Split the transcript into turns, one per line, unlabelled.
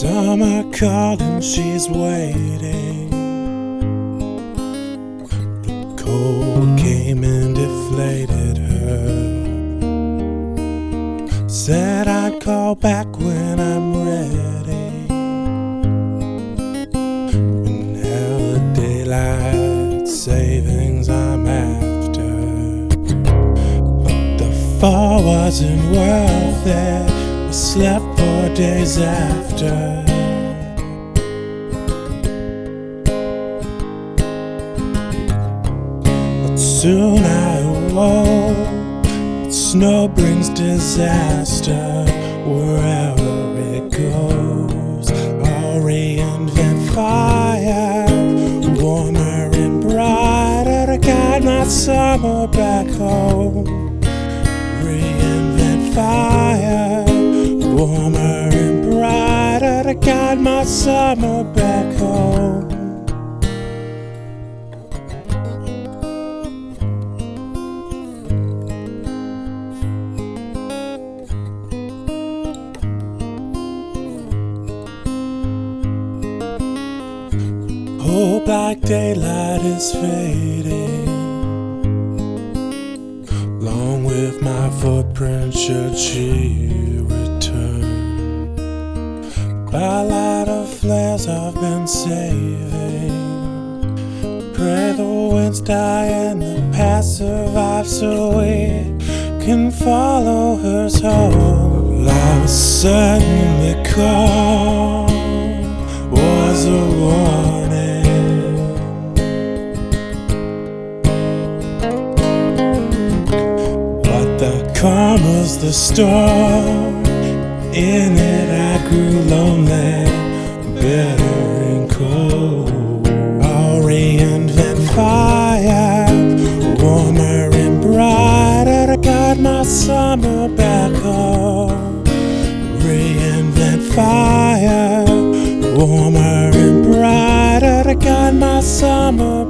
Summer calling, she's waiting. The cold came and deflated her. Said I'd call back when I'm ready. And hell, the daylight savings I'm after. But the fall wasn't worth it. I slept for days after. But soon I awoke. Snow brings disaster wherever it goes. I'll reinvent fire, warmer and brighter to guide my summer back home. Reinvent fire, warmer and brighter to guide my summer back home. Oh, Hope like daylight is fading. Along with my footprint, should she return? By light of flares, I've been saving. Pray the winds die and the past survive so we can follow her soul. I was certain the call was a warning. But the calm was the storm. In it, I grew lonely, bitter and cold. I'll reinvent fire, warmer and brighter to guide my summer back home. Reinvent fire, warmer and brighter to guide my summer